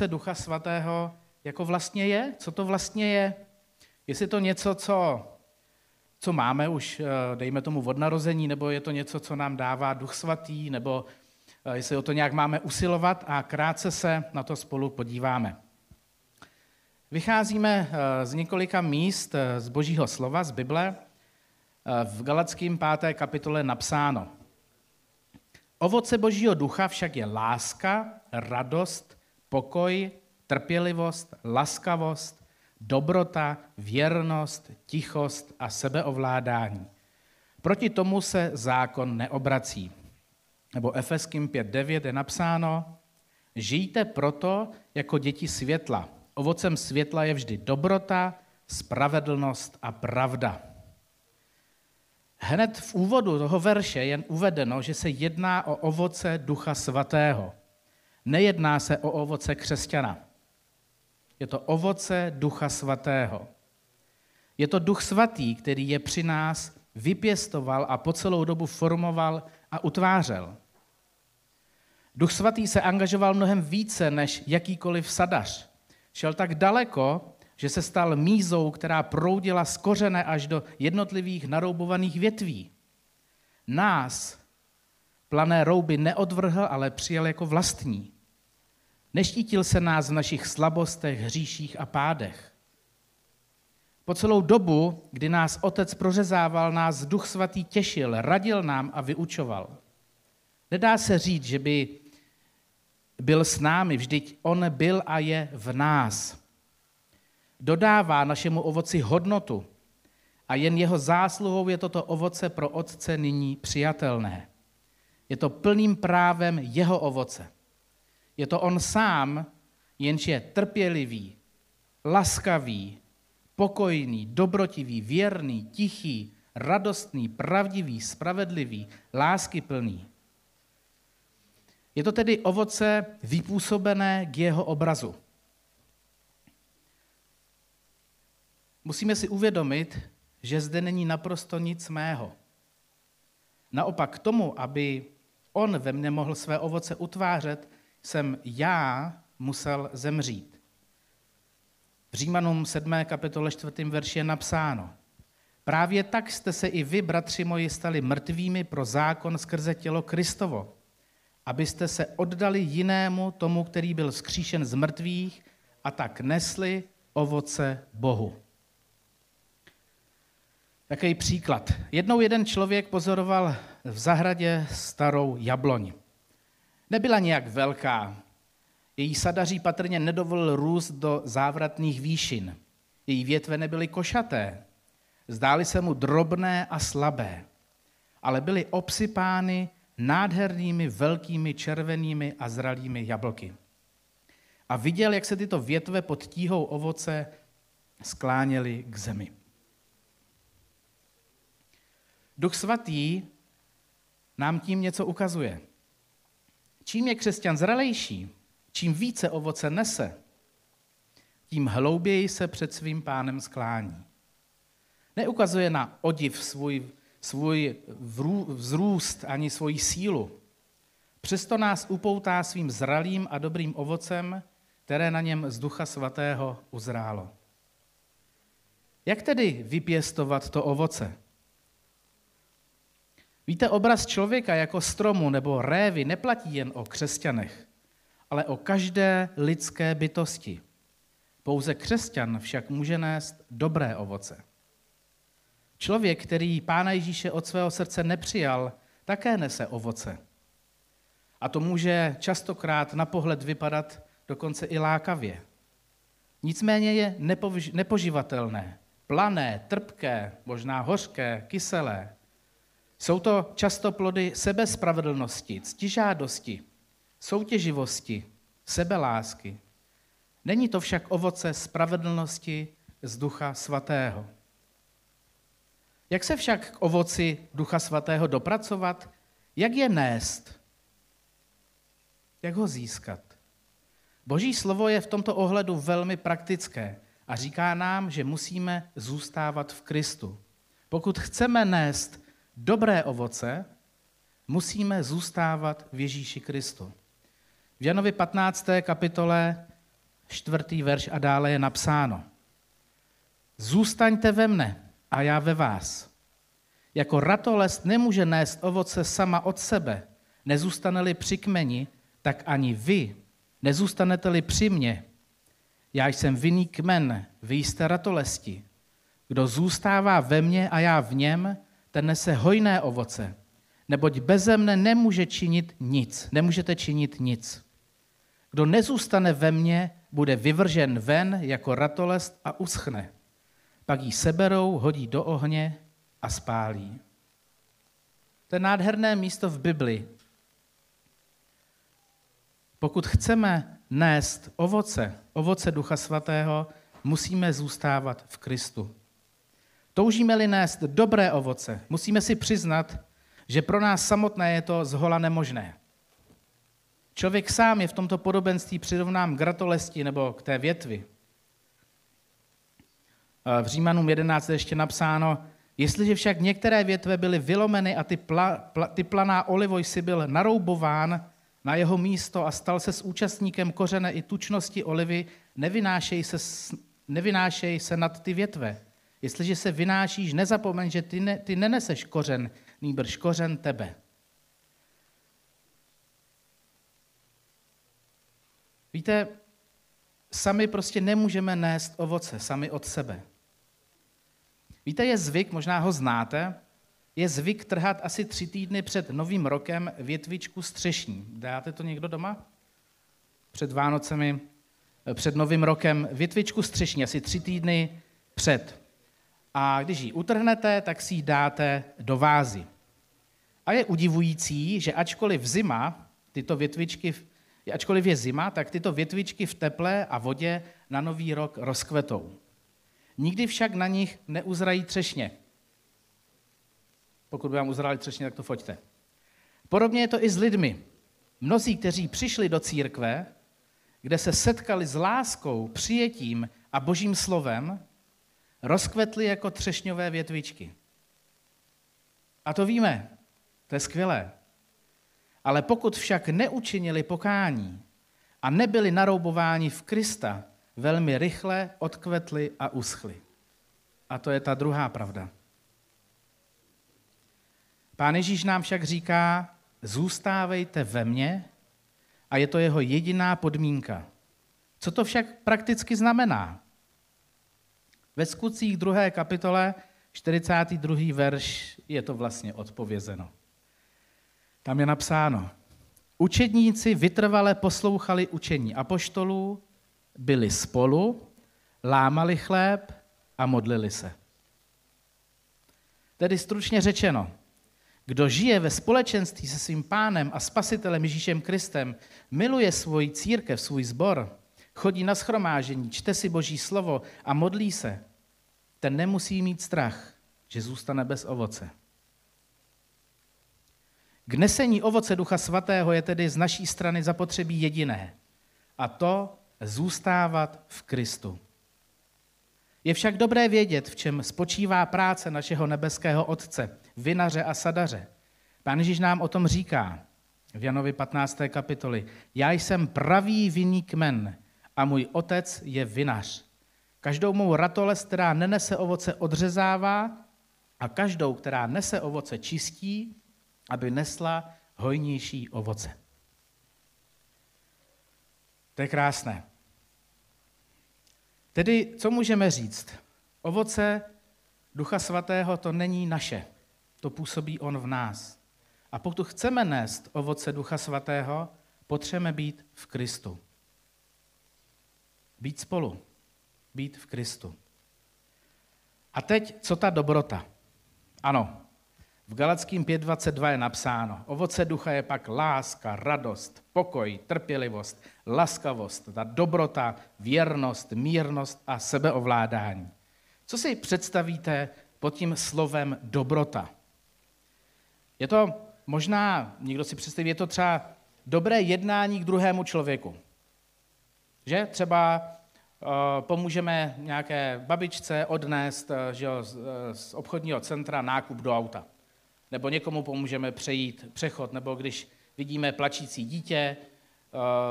Ducha Svatého jako vlastně je? Co to vlastně je? Jestli to něco, co, co máme už, eh, dejme tomu, od narození, nebo je to něco, co nám dává Duch Svatý, nebo eh, jestli o to nějak máme usilovat a krátce se na to spolu podíváme. Vycházíme eh, z několika míst z Božího slova, z Bible. V Galackým 5. kapitole napsáno. Ovoce Božího ducha však je láska, radost, pokoj, trpělivost, laskavost, dobrota, věrnost, tichost a sebeovládání. Proti tomu se zákon neobrací. Nebo Efeským 5.9 je napsáno, žijte proto jako děti světla. Ovocem světla je vždy dobrota, spravedlnost a pravda. Hned v úvodu toho verše je uvedeno, že se jedná o ovoce Ducha Svatého. Nejedná se o ovoce křesťana. Je to ovoce Ducha Svatého. Je to Duch Svatý, který je při nás vypěstoval a po celou dobu formoval a utvářel. Duch Svatý se angažoval mnohem více než jakýkoliv sadař. Šel tak daleko, že se stal mízou, která proudila z kořene až do jednotlivých naroubovaných větví. Nás, plané rouby, neodvrhl, ale přijal jako vlastní. Neštítil se nás v našich slabostech, hříších a pádech. Po celou dobu, kdy nás otec prořezával, nás duch svatý těšil, radil nám a vyučoval. Nedá se říct, že by byl s námi, vždyť on byl a je v nás dodává našemu ovoci hodnotu a jen jeho zásluhou je toto ovoce pro otce nyní přijatelné. Je to plným právem jeho ovoce. Je to on sám, jenž je trpělivý, laskavý, pokojný, dobrotivý, věrný, tichý, radostný, pravdivý, spravedlivý, láskyplný. Je to tedy ovoce vypůsobené k jeho obrazu. Musíme si uvědomit, že zde není naprosto nic mého. Naopak k tomu, aby on ve mně mohl své ovoce utvářet, jsem já musel zemřít. V Římanům 7. kapitole 4. verši je napsáno. Právě tak jste se i vy, bratři moji, stali mrtvými pro zákon skrze tělo Kristovo, abyste se oddali jinému, tomu, který byl skříšen z mrtvých a tak nesli ovoce Bohu. Takový příklad. Jednou jeden člověk pozoroval v zahradě starou jabloň. Nebyla nějak velká. Její sadaří patrně nedovolil růst do závratných výšin. Její větve nebyly košaté. Zdály se mu drobné a slabé, ale byly obsypány nádhernými velkými červenými a zralými jablky. A viděl, jak se tyto větve pod tíhou ovoce skláněly k zemi. Duch svatý nám tím něco ukazuje. Čím je křesťan zralejší, čím více ovoce nese, tím hlouběji se před svým pánem sklání. Neukazuje na odiv svůj, svůj vzrůst ani svoji sílu. Přesto nás upoutá svým zralým a dobrým ovocem, které na něm z Ducha Svatého uzrálo. Jak tedy vypěstovat to ovoce? Víte, obraz člověka jako stromu nebo révy neplatí jen o křesťanech, ale o každé lidské bytosti. Pouze křesťan však může nést dobré ovoce. Člověk, který Pána Ježíše od svého srdce nepřijal, také nese ovoce. A to může častokrát na pohled vypadat dokonce i lákavě. Nicméně je nepoživatelné, plané, trpké, možná hořké, kyselé, jsou to často plody sebespravedlnosti, ctižádosti, soutěživosti, sebelásky. Není to však ovoce spravedlnosti z Ducha Svatého. Jak se však k ovoci Ducha Svatého dopracovat? Jak je nést? Jak ho získat? Boží slovo je v tomto ohledu velmi praktické a říká nám, že musíme zůstávat v Kristu. Pokud chceme nést dobré ovoce, musíme zůstávat v Ježíši Kristu. V Janovi 15. kapitole čtvrtý verš a dále je napsáno. Zůstaňte ve mne a já ve vás. Jako ratolest nemůže nést ovoce sama od sebe, nezůstane-li při kmeni, tak ani vy nezůstanete-li při mně. Já jsem vinný kmen, vy jste ratolesti. Kdo zůstává ve mně a já v něm, ten nese hojné ovoce, neboť beze mne nemůže činit nic, nemůžete činit nic. Kdo nezůstane ve mně, bude vyvržen ven jako ratolest a uschne. Pak ji seberou, hodí do ohně a spálí. To je nádherné místo v Bibli. Pokud chceme nést ovoce, ovoce Ducha Svatého, musíme zůstávat v Kristu. Toužíme-li nést dobré ovoce, musíme si přiznat, že pro nás samotné je to zhola nemožné. Člověk sám je v tomto podobenství přirovnám k ratolesti nebo k té větvi. V Římanům 11 je ještě napsáno, jestliže však některé větve byly vylomeny a ty, pla, pla, ty planá olivoj si byl naroubován na jeho místo a stal se s účastníkem kořene i tučnosti olivy, nevynášej se, nevynášej se nad ty větve. Jestliže se vynášíš, nezapomeň, že ty, ne, ty neneseš kořen, nýbrž kořen tebe. Víte, sami prostě nemůžeme nést ovoce, sami od sebe. Víte, je zvyk, možná ho znáte, je zvyk trhat asi tři týdny před novým rokem větvičku střešní. Dáte to někdo doma? Před Vánocemi, před novým rokem větvičku střešní, asi tři týdny před. A když ji utrhnete, tak si ji dáte do vázy. A je udivující, že ačkoliv zima, tyto větvičky, ačkoliv je zima, tak tyto větvičky v teple a vodě na nový rok rozkvetou. Nikdy však na nich neuzrají třešně. Pokud by vám uzrali třešně, tak to foťte. Podobně je to i s lidmi. Mnozí, kteří přišli do církve, kde se setkali s láskou, přijetím a božím slovem, rozkvetly jako třešňové větvičky. A to víme, to je skvělé. Ale pokud však neučinili pokání a nebyli naroubováni v Krista, velmi rychle odkvetli a uschli. A to je ta druhá pravda. Pán Ježíš nám však říká, zůstávejte ve mně a je to jeho jediná podmínka. Co to však prakticky znamená? Ve skutcích druhé kapitole, 42. verš, je to vlastně odpovězeno. Tam je napsáno, učedníci vytrvale poslouchali učení apoštolů, byli spolu, lámali chléb a modlili se. Tedy stručně řečeno, kdo žije ve společenství se svým pánem a spasitelem Ježíšem Kristem, miluje svoji církev, svůj sbor, chodí na schromážení, čte si boží slovo a modlí se, ten nemusí mít strach, že zůstane bez ovoce. K nesení ovoce Ducha Svatého je tedy z naší strany zapotřebí jediné, a to zůstávat v Kristu. Je však dobré vědět, v čem spočívá práce našeho nebeského Otce, vinaře a sadaře. Pán Ježíš nám o tom říká v Janovi 15. kapitoli. Já jsem pravý vinný kmen a můj otec je vinař. Každou mou ratolest, která nenese ovoce, odřezává a každou, která nese ovoce, čistí, aby nesla hojnější ovoce. To je krásné. Tedy, co můžeme říct? Ovoce Ducha Svatého to není naše, to působí On v nás. A pokud chceme nést ovoce Ducha Svatého, potřebujeme být v Kristu. Být spolu, být v Kristu. A teď, co ta dobrota? Ano, v Galackým 5.22 je napsáno, ovoce ducha je pak láska, radost, pokoj, trpělivost, laskavost, ta dobrota, věrnost, mírnost a sebeovládání. Co si představíte pod tím slovem dobrota? Je to možná, někdo si představí, je to třeba dobré jednání k druhému člověku. Že třeba uh, pomůžeme nějaké babičce odnést uh, že jo, z, uh, z obchodního centra nákup do auta nebo někomu pomůžeme přejít přechod, nebo když vidíme plačící dítě,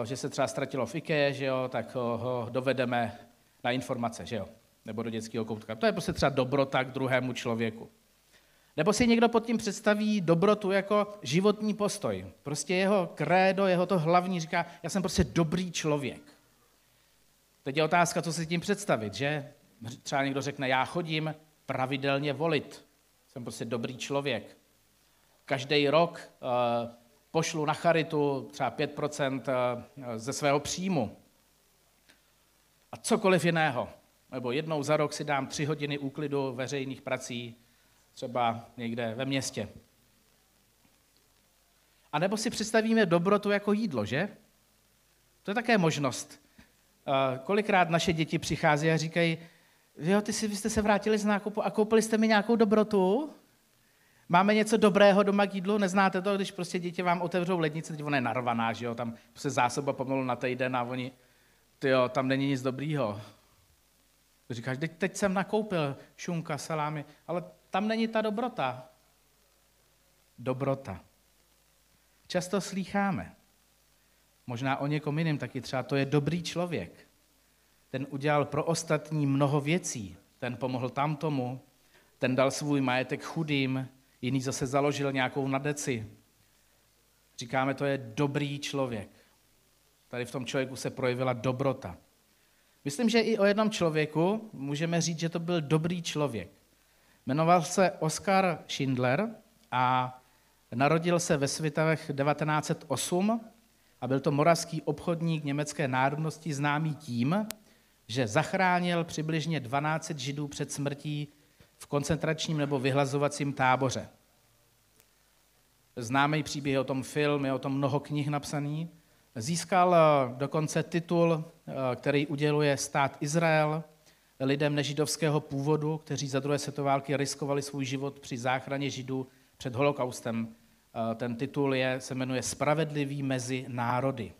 eh, že se třeba ztratilo v IKEA, že jo, tak ho dovedeme na informace, že jo, nebo do dětského koutka. To je prostě třeba dobrota k druhému člověku. Nebo si někdo pod tím představí dobrotu jako životní postoj. Prostě jeho krédo, jeho to hlavní říká, já jsem prostě dobrý člověk. Teď je otázka, co si tím představit, že? Třeba někdo řekne, já chodím pravidelně volit. Jsem prostě dobrý člověk. Každý rok uh, pošlu na charitu třeba 5% eh, ze svého příjmu. A cokoliv jiného. Nebo jednou za rok si dám tři hodiny úklidu veřejných prací, třeba někde ve městě. A nebo si představíme dobrotu jako jídlo, že? To je také možnost. Kolikrát naše děti přichází a říkají, jo, ty si, vy jste se vrátili z nákupu a koupili jste mi nějakou dobrotu? Máme něco dobrého doma k jídlu? Neznáte to, když prostě děti vám otevřou lednici, teď ona je narvaná, že jo, tam se zásoba pomalu na týden a oni, ty jo, tam není nic dobrýho. Říkáš, teď, teď jsem nakoupil šunka, salámy, ale tam není ta dobrota. Dobrota. Často slýcháme. Možná o někom jiném taky třeba to je dobrý člověk. Ten udělal pro ostatní mnoho věcí. Ten pomohl tamtomu, ten dal svůj majetek chudým, jiný zase založil nějakou nadeci. Říkáme, to je dobrý člověk. Tady v tom člověku se projevila dobrota. Myslím, že i o jednom člověku můžeme říct, že to byl dobrý člověk. Jmenoval se Oskar Schindler a narodil se ve Svitavech 1908 a byl to moravský obchodník německé národnosti známý tím, že zachránil přibližně 12 židů před smrtí v koncentračním nebo vyhlazovacím táboře. Známý příběh je o tom film, je o tom mnoho knih napsaný. Získal eh, dokonce titul, eh, který uděluje stát Izrael lidem nežidovského původu, kteří za druhé světové války riskovali svůj život při záchraně židů před holokaustem. Eh, ten titul je, se jmenuje Spravedlivý mezi národy.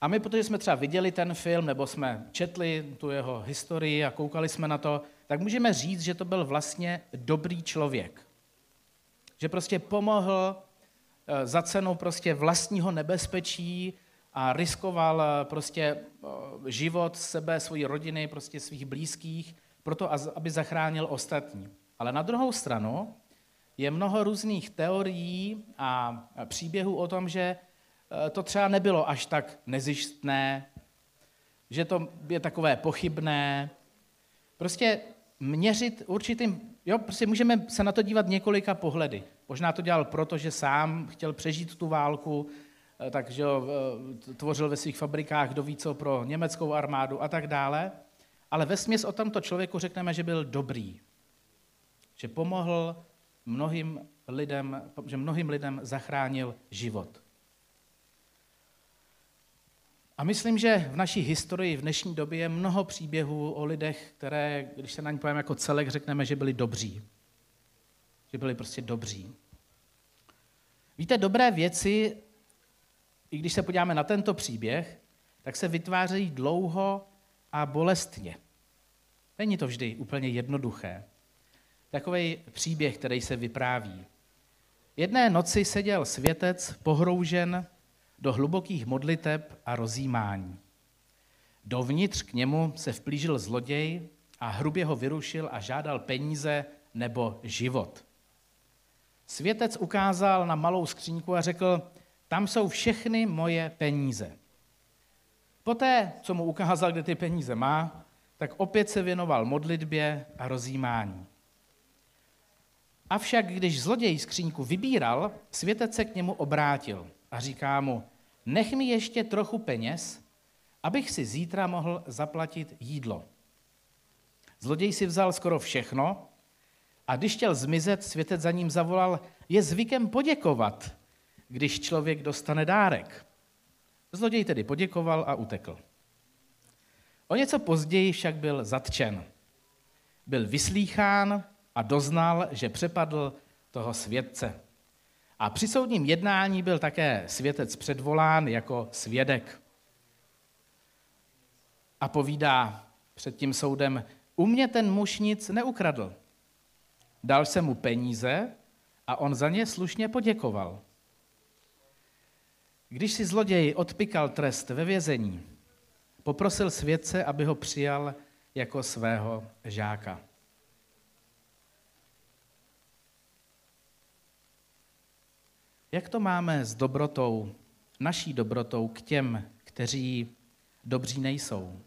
A my, protože jsme třeba viděli ten film, nebo jsme četli tu jeho historii a koukali jsme na to, tak můžeme říct, že to byl vlastně dobrý člověk. Že prostě pomohl eh, za cenu prostě vlastního nebezpečí a riskoval eh, prostě život sebe, svojí rodiny, prostě svých blízkých, proto aby zachránil ostatní. Ale na druhou stranu je mnoho různých teorií a příběhů o tom, že to třeba nebylo až tak nezištné, že to je takové pochybné. Prostě měřit určitým, jo, prostě můžeme se na to dívat několika pohledy. Možná to dělal proto, že sám chtěl přežít tu válku, eh, takže eh, tvořil ve svých fabrikách do víco pro německou armádu a tak dále. Ale ve směs o tomto člověku řekneme, že byl dobrý. Že pomohl mnohým lidem, že mnohým lidem zachránil život. A myslím, že v naší historii v dnešní době je mnoho příběhů o lidech, které, když se na ně pojeme jako celek, řekneme, že byli dobří. Že byli prostě dobří. Víte, dobré věci, i když se podíváme na tento příběh, tak se vytvářejí dlouho a bolestně. Není to vždy úplně jednoduché. Takový příběh, který se vypráví. Jedné noci seděl světec pohroužen do hlubokých modliteb a rozjímání. Dovnitř k němu se vplížil zloděj a hrubě ho vyrušil a žádal peníze nebo život. Světec ukázal na malou skříňku a řekl, tam jsou všechny moje peníze. Poté, co mu ukázal, kde ty peníze má, tak opět se věnoval modlitbě a rozjímání. Avšak když zloděj skříňku vybíral, světec se k němu obrátil a říká mu, nech mi ještě trochu peněz, abych si zítra mohl zaplatit jídlo. Zloděj si vzal skoro všechno a když chtěl zmizet, světec za ním zavolal, je zvykem poděkovat, když člověk dostane dárek. Zloděj tedy poděkoval a utekl. O něco později však byl zatčen. Byl vyslýchán a doznal, že přepadl toho světce. A při soudním jednání byl také světec předvolán jako svědek. A povídá před tím soudem, u mě ten muž nic neukradl. Dal jsem mu peníze a on za ně slušně poděkoval. Když si zloděj odpikal trest ve vězení, poprosil svědce, aby ho přijal jako svého žáka. Jak to máme s dobrotou, naší dobrotou k těm, kteří dobří nejsou?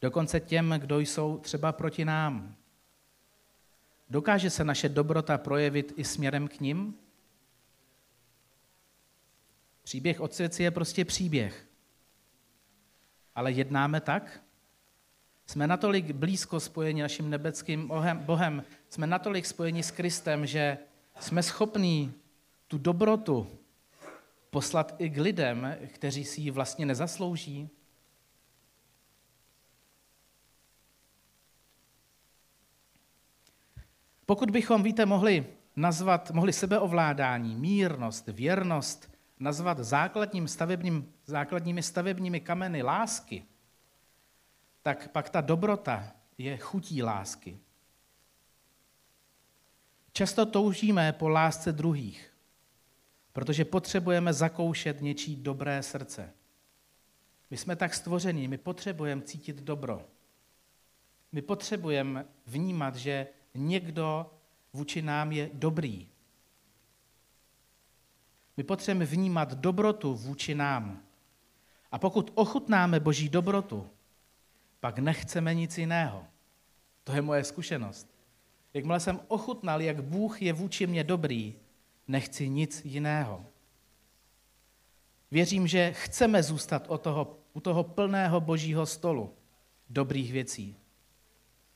Dokonce těm, kdo jsou třeba proti nám. Dokáže se naše dobrota projevit i směrem k ním? Příběh od svěci je prostě příběh. Ale jednáme tak? Jsme natolik blízko spojeni naším nebeckým Bohem, jsme natolik spojeni s Kristem, že jsme schopní tu dobrotu poslat i k lidem, kteří si ji vlastně nezaslouží? Pokud bychom, víte, mohli nazvat, mohli sebeovládání, mírnost, věrnost nazvat základním stavebním, základními stavebními kameny lásky, tak pak ta dobrota je chutí lásky. Často toužíme po lásce druhých, protože potřebujeme zakoušet něčí dobré srdce. My jsme tak stvoření, my potřebujeme cítit dobro. My potřebujeme vnímat, že někdo vůči nám je dobrý. My potřebujeme vnímat dobrotu vůči nám. A pokud ochutnáme Boží dobrotu, pak nechceme nic jiného. To je moje zkušenost. Jakmile jsem ochutnal, jak Bůh je vůči mě dobrý, nechci nic jiného. Věřím, že chceme zůstat o toho, u toho plného božího stolu dobrých věcí.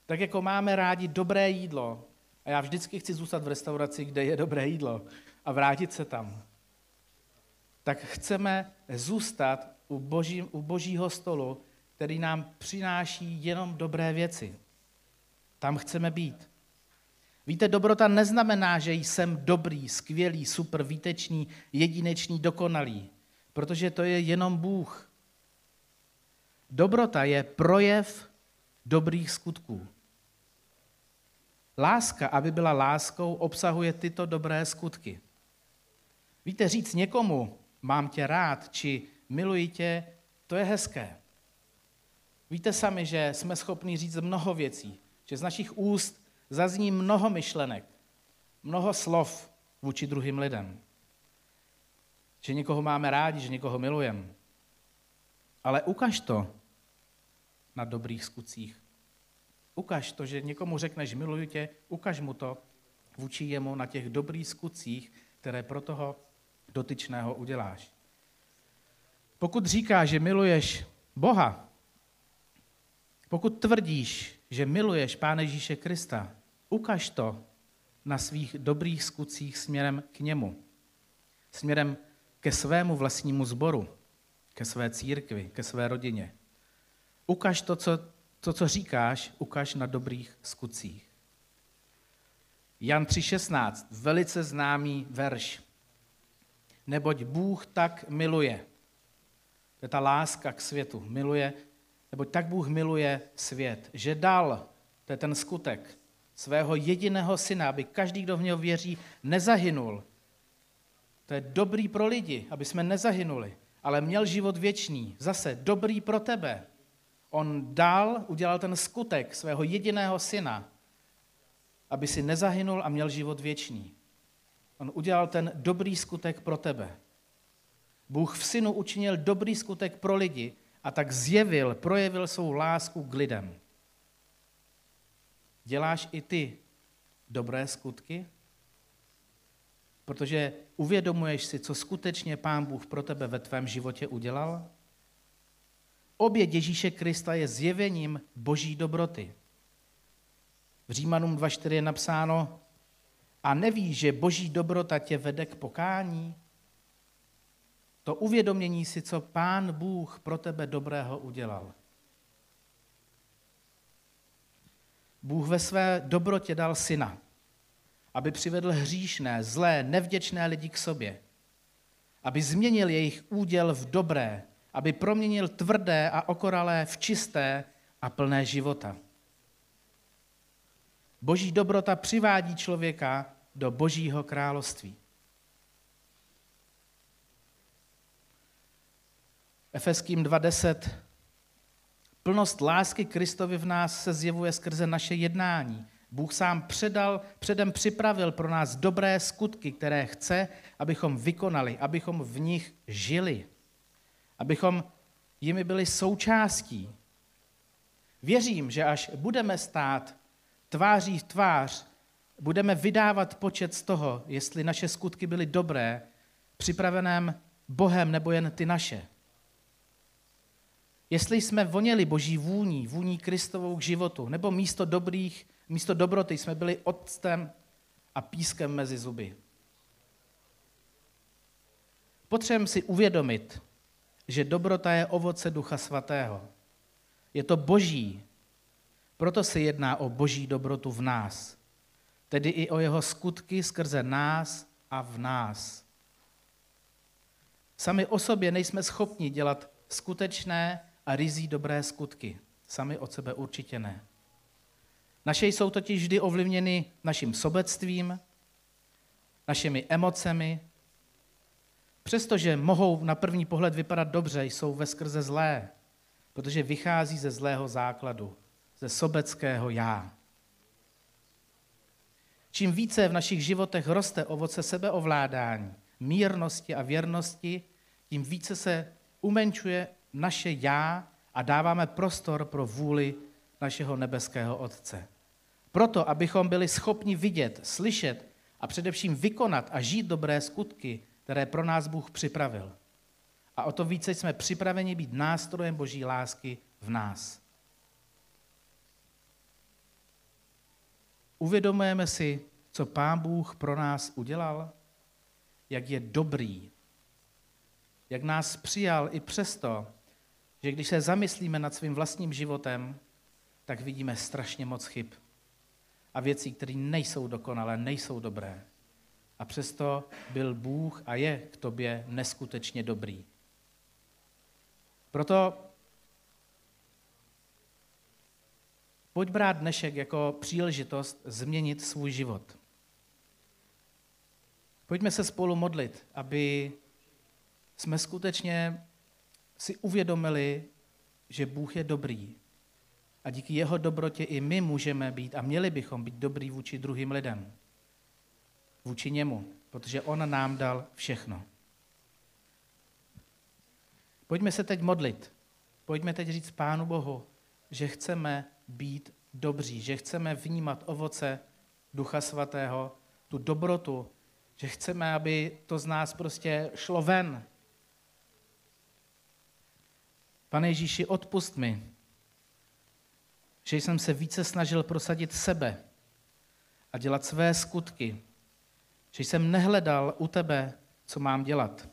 Tak jako máme rádi dobré jídlo, a já vždycky chci zůstat v restauraci, kde je dobré jídlo a vrátit se tam, tak chceme zůstat u, boží, u božího stolu, který nám přináší jenom dobré věci. Tam chceme být. Víte, dobrota neznamená, že jsem dobrý, skvělý, super, výtečný, jedinečný, dokonalý, protože to je jenom Bůh. Dobrota je projev dobrých skutků. Láska, aby byla láskou, obsahuje tyto dobré skutky. Víte, říct někomu, mám tě rád, či miluji tě, to je hezké. Víte sami, že jsme schopni říct mnoho věcí, že z našich úst zazní mnoho myšlenek, mnoho slov vůči druhým lidem. Že někoho máme rádi, že někoho milujeme. Ale ukaž to na dobrých skutcích. Ukaž to, že někomu řekneš miluji tě, ukaž mu to vůči jemu na těch dobrých skutcích, které pro toho dotyčného uděláš. Pokud říkáš, že miluješ Boha, pokud tvrdíš, že miluješ Pána Ježíše Krista, ukaž to na svých dobrých skutcích směrem k němu. Směrem ke svému vlastnímu sboru, ke své církvi, ke své rodině. Ukaž to, co, to, co říkáš, ukaž na dobrých skutcích. Jan 3.16, velice známý verš. Neboť Bůh tak miluje. To je ta láska k světu. Miluje, neboť tak Bůh miluje svět, že dal, to je ten skutek, svého jediného syna, aby každý, kdo v něho věří, nezahynul. To je dobrý pro lidi, aby jsme nezahynuli, ale měl život věčný. Zase dobrý pro tebe. On dal, udělal ten skutek svého jediného syna, aby si nezahynul a měl život věčný. On udělal ten dobrý skutek pro tebe. Bůh v synu učinil dobrý skutek pro lidi a tak zjevil, projevil svou lásku k lidem. Děláš i ty dobré skutky? Protože uvědomuješ si, co skutečně Pán Bůh pro tebe ve tvém životě udělal? Obě Ježíše Krista je zjevením boží dobroty. V Římanům 2.4 je napsáno, a nevíš, že boží dobrota tě vede k pokání? To uvědomění si, co Pán Bůh pro tebe dobrého udělal. Bůh ve své dobrotě dal syna, aby přivedl hříšné, zlé, nevděčné lidi k sobě, aby změnil jejich úděl v dobré, aby proměnil tvrdé a okoralé v čisté a plné života. Boží dobrota přivádí člověka do Božího království. Efeským 2.10. Plnost lásky Kristovi v nás se zjevuje skrze naše jednání. Bůh sám předal, předem připravil pro nás dobré skutky, které chce, abychom vykonali, abychom v nich žili, abychom jimi byli součástí. Věřím, že až budeme stát tváří v tvář, budeme vydávat počet z toho, jestli naše skutky byly dobré, připraveném Bohem nebo jen ty naše. Jestli jsme voněli boží vůní, vůní Kristovou k životu, nebo místo dobrých, místo dobroty jsme byli octem a pískem mezi zuby. Potřebujeme si uvědomit, že dobrota je ovoce Ducha Svatého. Je to boží. Proto se jedná o boží dobrotu v nás. Tedy i o jeho skutky skrze nás a v nás. Sami o sobě nejsme schopni dělat skutečné a rizí dobré skutky. Sami od sebe určitě ne. Naše jsou totiž vždy ovlivněny naším sobectvím, našimi emocemi, přestože mohou na první pohled vypadat dobře, jsou ve skrze zlé, protože vychází ze zlého základu, ze sobeckého já. Čím více v našich životech roste ovoce sebeovládání, mírnosti a věrnosti, tím více se umenčuje naše já a dáváme prostor pro vůli našeho nebeského Otce. Proto, abychom byli schopni vidět, slyšet a především vykonat a žít dobré skutky, které pro nás Bůh připravil. A o to více jsme připraveni být nástrojem Boží lásky v nás. Uvědomujeme si, co Pán Bůh pro nás udělal? Jak je dobrý. Jak nás přijal i přesto, že když se zamyslíme nad svým vlastním životem, tak vidíme strašně moc chyb a věcí, které nejsou dokonalé, nejsou dobré. A přesto byl Bůh a je k tobě neskutečně dobrý. Proto pojď brát dnešek jako příležitost změnit svůj život. Pojďme se spolu modlit, aby jsme skutečně si uvědomili, že Bůh je dobrý. A díky jeho dobrotě i my můžeme být a měli bychom být dobrý vůči druhým lidem. Vůči němu, protože on nám dal všechno. Pojďme se teď modlit. Pojďme teď říct Pánu Bohu, že chceme být dobří, že chceme vnímat ovoce Ducha Svatého, tu dobrotu, že chceme, aby to z nás prostě šlo ven, Pane Ježíši, odpust mi, že jsem se více snažil prosadit sebe a dělat své skutky, že jsem nehledal u tebe, co mám dělat.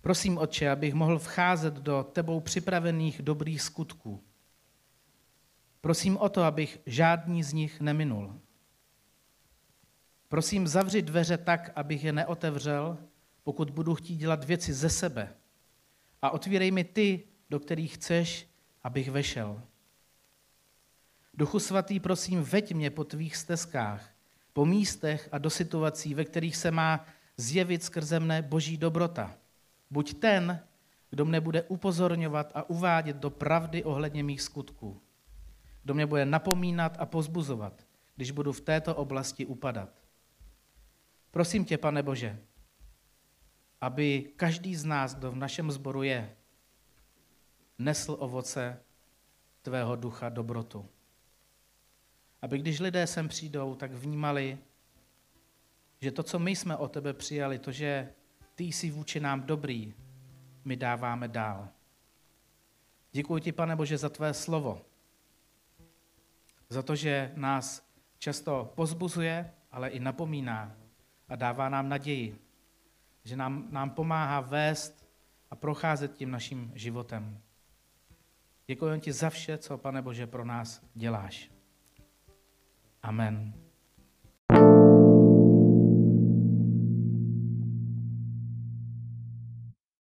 Prosím, Otče, abych mohl vcházet do tebou připravených dobrých skutků. Prosím o to, abych žádný z nich neminul. Prosím, zavři dveře tak, abych je neotevřel, pokud budu chtít dělat věci ze sebe, a otvírej mi ty, do kterých chceš, abych vešel. Duchu svatý, prosím, veď mě po tvých stezkách, po místech a do situací, ve kterých se má zjevit skrze mne boží dobrota. Buď ten, kdo mne bude upozorňovat a uvádět do pravdy ohledně mých skutků. Kdo mě bude napomínat a pozbuzovat, když budu v této oblasti upadat. Prosím tě, pane Bože, aby každý z nás, kdo v našem sboru je, nesl ovoce tvého ducha dobrotu. Aby když lidé sem přijdou, tak vnímali, že to, co my jsme o tebe přijali, to, že ty jsi vůči nám dobrý, my dáváme dál. Děkuji ti, pane Bože, za tvé slovo. Za to, že nás často pozbuzuje, ale i napomíná a dává nám naději že nám, nám pomáhá vést a procházet tím naším životem. Děkuji ti za vše, co, pane Bože, pro nás děláš. Amen.